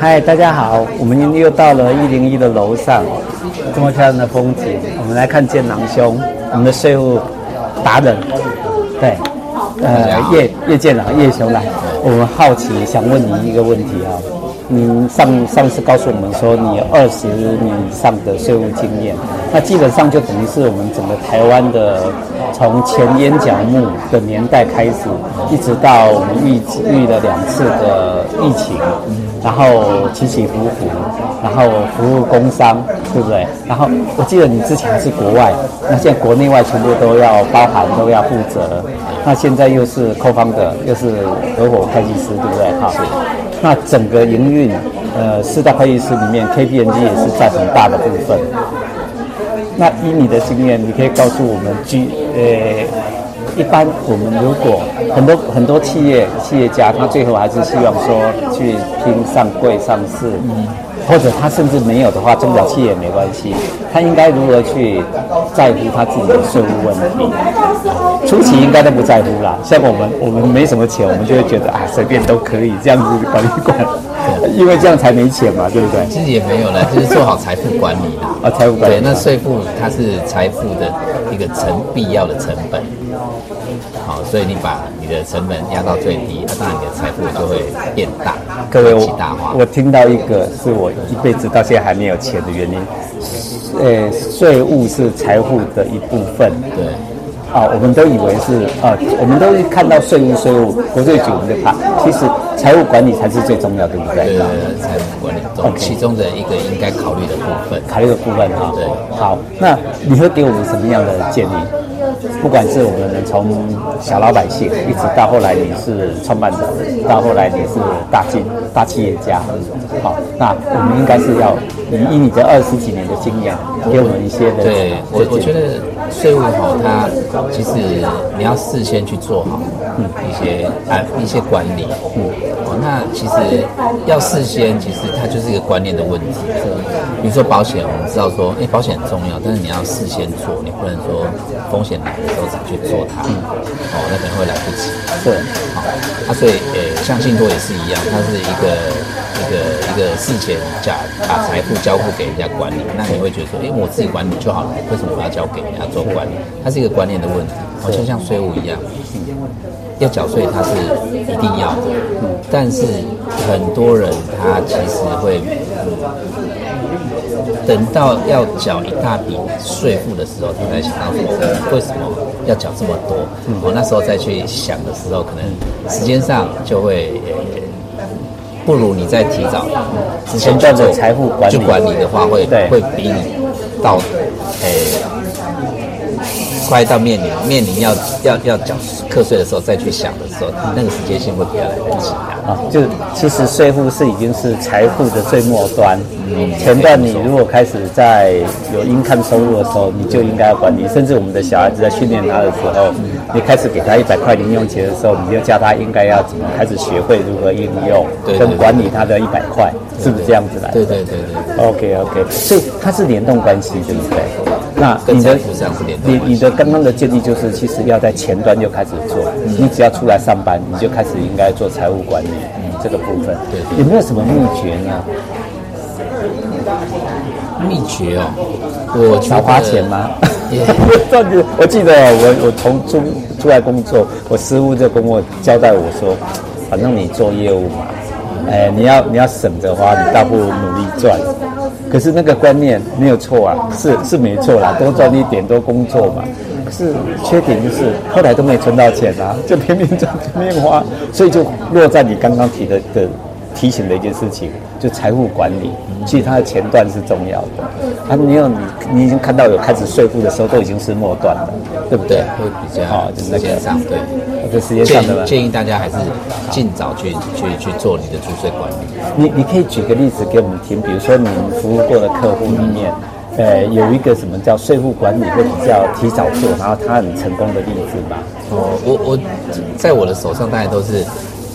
嗨，大家好，我们又到了一零一的楼上，这么漂亮的风景，我们来看见囊兄，我们的税务达人，对，呃，叶叶建郎叶兄来，我们好奇想问你一个问题啊，你上上次告诉我们说你有二十年以上的税务经验，那基本上就等于是我们整个台湾的从前烟角木的年代开始，一直到我们遇遇了两次的疫情。然后起起伏伏，然后服务工商，对不对？然后我记得你之前是国外，那现在国内外全部都要包含，都要负责。那现在又是扣方的又是合伙会计师，对不对？哈，那整个营运，呃，四大会议室里面，KPMG 也是占很大的部分。那以你的经验，你可以告诉我们，，G，呃。一般我们如果很多很多企业企业家，他最后还是希望说去拼上柜上市，嗯，或者他甚至没有的话，中小企业也没关系，他应该如何去在乎他自己的税务问题？初期应该都不在乎啦。像我们我们没什么钱，我们就会觉得啊随便都可以这样子管一管，因为这样才没钱嘛，对不对？其实也没有了，就是做好财富管理啦。啊，财富管理。对，那税负它是财富的一个成必要的成本。好，所以你把你的成本压到最低，那当然你的财富就会变大。各位，我我听到一个是我一辈子到现在还没有钱的原因，呃，税务是财富的一部分。对。啊，我们都以为是啊，我们都看到税务税务国税局我们就怕，其实财务管理才是最重要的，对不对？对，财务管理中其中的一个应该考虑的部分。考虑的部分啊。对。好，那你会给我们什么样的建议？不管是我们从小老百姓，一直到后来你是创办者，到后来你是大进大企业家，好，那我们应该是要以以你这二十几年的经验，给我们一些的。对，我我觉得税务哈，它其实你要事先去做好一些啊一些管理，嗯，哦，那其实要事先，其实它就是一个观念的问题。是，比如说保险，我们知道说，哎，保险很重要，但是你要事先做，你不能说风险来的时候才去做它，嗯，哦，那可能会来不及。对，好，啊，所以呃，像信托也是一样，它是一个一个事前假把财富交付给人家管理，那你会觉得说，哎，我自己管理就好了，为什么我要交给人家做管理？它是一个观念的问题，好像像税务一样，要缴税它是一定要的，但是很多人他其实会。等到要缴一大笔税负的时候，他才想到说，为什么要缴这么多？我、嗯、那时候再去想的时候，可能时间上就会、呃、不如你再提早之前做财富管理去管理的话，会会比你到诶。呃快到面临面临要要要缴课税的时候，再去想的时候，那个时间性会比较来得及啊。就其实税负是已经是财富的最末端，嗯，前段你如果开始在有 income 收入的时候，你就应该要管理。甚至我们的小孩子在训练他的时候，你开始给他一百块零用钱的时候，你就教他应该要怎么开始学会如何应用跟管理他的一百块，是不是这样子来？对对对对。OK OK，所以它是联动关系，对不对？那你的你你的刚刚的建议就是，其实要在前端就开始做。嗯、你只要出来上班，你就开始应该做财务管理、嗯、这个部分。对，对，有没有什么秘诀呢？秘诀哦，我少花钱吗？我 我记得我我从出出来工作，我师傅就跟我交代我说，反正你做业务嘛，哎，你要你要省着花，你倒不如努力赚。可是那个观念没有错啊，是是没错啦，多赚一点，多工作嘛。可是缺点就是后来都没存到钱啊，就拼命赚，拼命花，所以就落在你刚刚提的的提醒的一件事情，就财务管理。其实它的前段是重要的，啊，没有你你已经看到有开始税负的时候，都已经是末端了，对不对？会比较好，就是那个上对，这时间上的建议大家还是尽早去去去做你的租税管理。你你可以举个例子给我们听，比如说你服务过的客户里面，呃，有一个什么叫税务管理会比较提早做，然后他很成功的例子吧？哦，我我在我的手上，大概都是。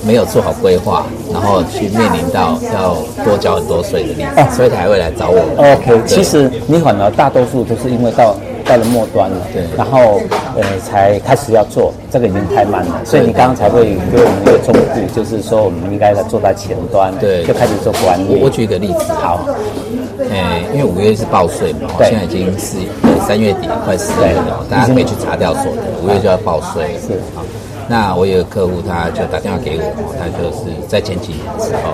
没有做好规划，然后去面临到要多交很多税的例子，所以才会来找我。OK，其实你反而大多数都是因为到到了末端了，对，然后呃才开始要做，这个已经太慢了，所以你刚刚才会给我们一个忠告，就是说我们应该在做在前端，对，就开始做管理。我举一个例子，好，哎，因为五月是报税嘛，对，现在已经是三月底快四月了，大家可以去查掉所得，五月就要报税，是。啊。那我有个客户，他就打电话给我，他就是在前几年的时候，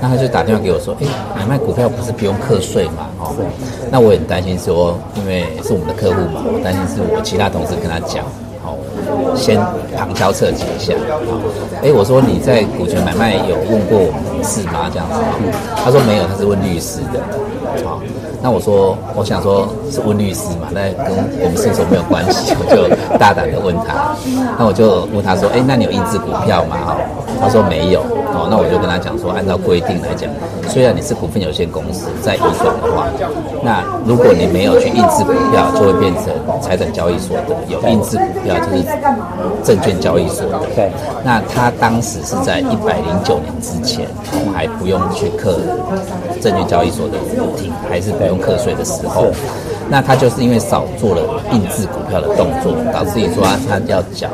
那他就打电话给我说，哎，买卖股票不是不用课税嘛？哦，那我很担心说，因为是我们的客户嘛，我担心是我其他同事跟他讲，好，先旁敲侧击一下，好，哎，我说你在股权买卖有问过我们同事吗？这样子，他说没有，他是问律师的，好。那我说，我想说是问律师嘛，那跟我们是说没有关系，我就大胆的问他。那我就问他说，哎，那你有印制股票吗？哦，他说没有。哦，那我就跟他讲说，按照规定来讲，虽然你是股份有限公司，在移转的话，那如果你没有去印制股票，就会变成财产交易所的；有印制股票，就是证券交易所的。对。那他当时是在一百零九年之前，还不用去课证券交易所的停，还是不用课税的时候，那他就是因为少做了印制股票的动作，导致你说他要缴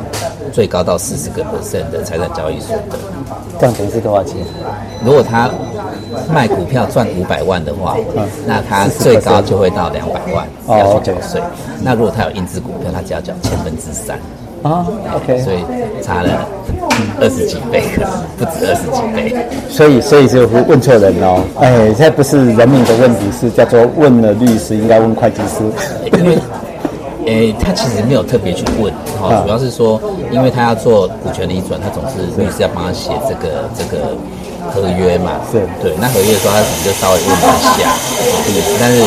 最高到四十个 percent 的财产交易所得。这样等于是多少钱？如果他卖股票赚五百万的话，嗯，那他最高就会到两百万要去缴税。那如果他有印制股票，他只要缴千分之三。啊，OK，所以差了二十几倍，不止二十几倍，所以所以就问错人哦，哎，现在不是人民的问题，是叫做问了律师应该问会计师，因为，哎，他其实没有特别去问，哈、哦，主要是说，因为他要做股权的移转，他总是律师要帮他写这个这个合约嘛，是对，那合约的时候他可能就稍微问一下，对，但是。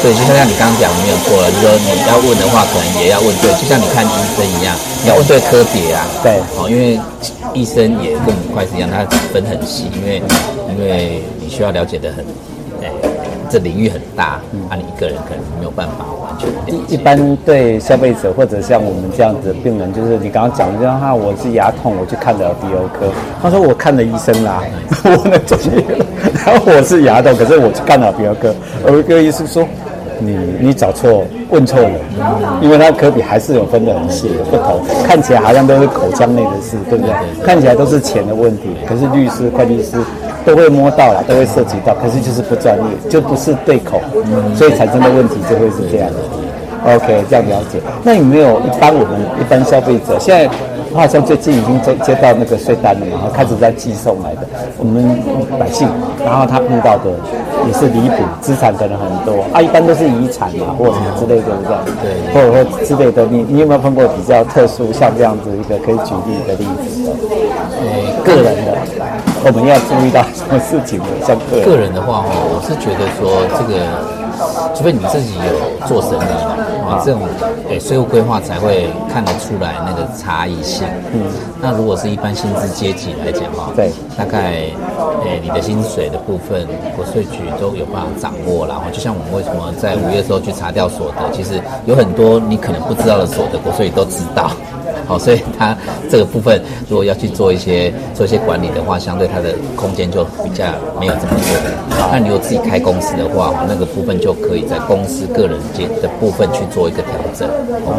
对，就像你刚刚讲的没有错了，就是说你要问的话，可能也要问对，就像你看医生一样，你要问对科别啊。对，哦，因为医生也跟我们会计师一样，他分很细，因为因为你需要了解的很，哎，这领域很大，啊，你一个人可能没有办法完全。一一般对消费者或者像我们这样子的病人，就是你刚刚讲的，就像他我是牙痛，我去看了鼻喉科，他说我看了医生啦，我能做什么？然后我是牙痛，可是我去看了鼻喉科，耳科医生说。你你找错问错了，因为它科比还是有分得很细的不同，看起来好像都是口腔内的事，对不对？看起来都是钱的问题，可是律师、会计师都会摸到了，都会涉及到，可是就是不专业，就不是对口，所以产生的问题就会是这样的。OK，这样了解。那有没有一般我们一般消费者现在？好像最近已经接接到那个税单了嘛，然后开始在寄送来的。我们百姓，然后他碰到的也是离谱，资产可能很多啊，一般都是遗产嘛，或者什么之类的这样，对，或者说之类的。你你有没有碰过比较特殊像这样子一个可以举例的例子？呃，个人的，我们要注意到什么事情呢？像个人，个人的话，哈我是觉得说这个。除非你自己有做生意啊，这种诶税务规划才会看得出来那个差异性。嗯，那如果是一般薪资阶级来讲哈，对，大概诶你的薪水的部分，国税局都有办法掌握然后。就像我们为什么在五月的时候去查掉所得，其实有很多你可能不知道的所得，国税局都知道。好，所以他这个部分如果要去做一些做一些管理的话，相对他的空间就比较没有这么多。那你如果自己开公司的话，那个部分就可以在公司个人间的部分去做一个调整。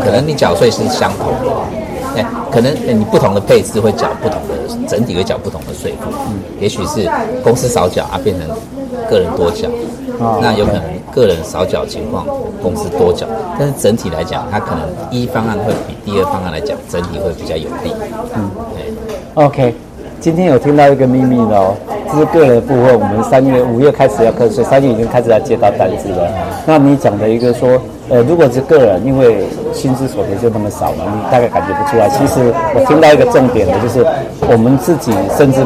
可能你缴税是相同的，哎，可能你不同的配置会缴不同的，整体会缴不同的税负。嗯，也许是公司少缴啊，变成个人多缴。那有可能个人少缴情况，公司多缴，但是整体来讲，它可能一方案会比第二方案来讲，整体会比较有利。嗯，对。OK，今天有听到一个秘密了哦，这是个人的部分。我们三月、五月开始要课税，三月已经开始要接到单子了。那你讲的一个说，呃，如果是个人，因为薪资所得就那么少嘛，你大概感觉不出来。其实我听到一个重点的就是，我们自己甚至。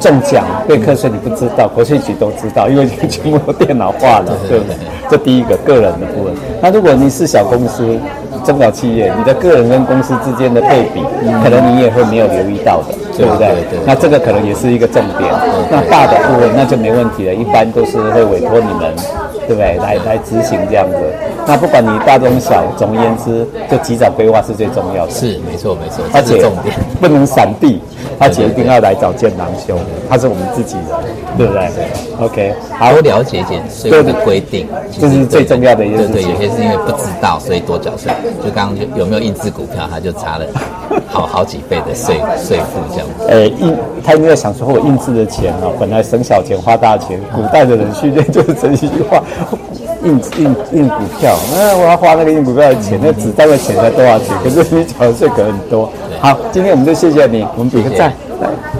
中奖被课税，你不知道，国税局都知道，因为已经全部都电脑化了，对不对？这第一个个人的部分。那如果你是小公司、中小企业，你的个人跟公司之间的配比，可能你也会没有留意到的，对不对？那这个可能也是一个重点。那大的部分那就没问题了，一般都是会委托你们对不对？来来执行这样子。那不管你大中小，总而言之，就及早规划是最重要的。是，没错没错，而且重点不能闪避，而且一定要来找建郎兄，他是我们自己人，对不对？OK，好，多了解一点税务的规定，这是最重要的一件事情。对对，有些是因为不知道，所以多缴税。就刚刚就有没有印制股票，他就差了好 好几倍的税税负这样子。哎，印他应该想说，我印制的钱啊，本来省小钱花大钱，古代的人训练就是这一句话。印印印股票，那我要花那个印股票的钱，那纸张的钱才多少钱？可是你缴的税可很多。好，今天我们就谢谢你，我们比个赞。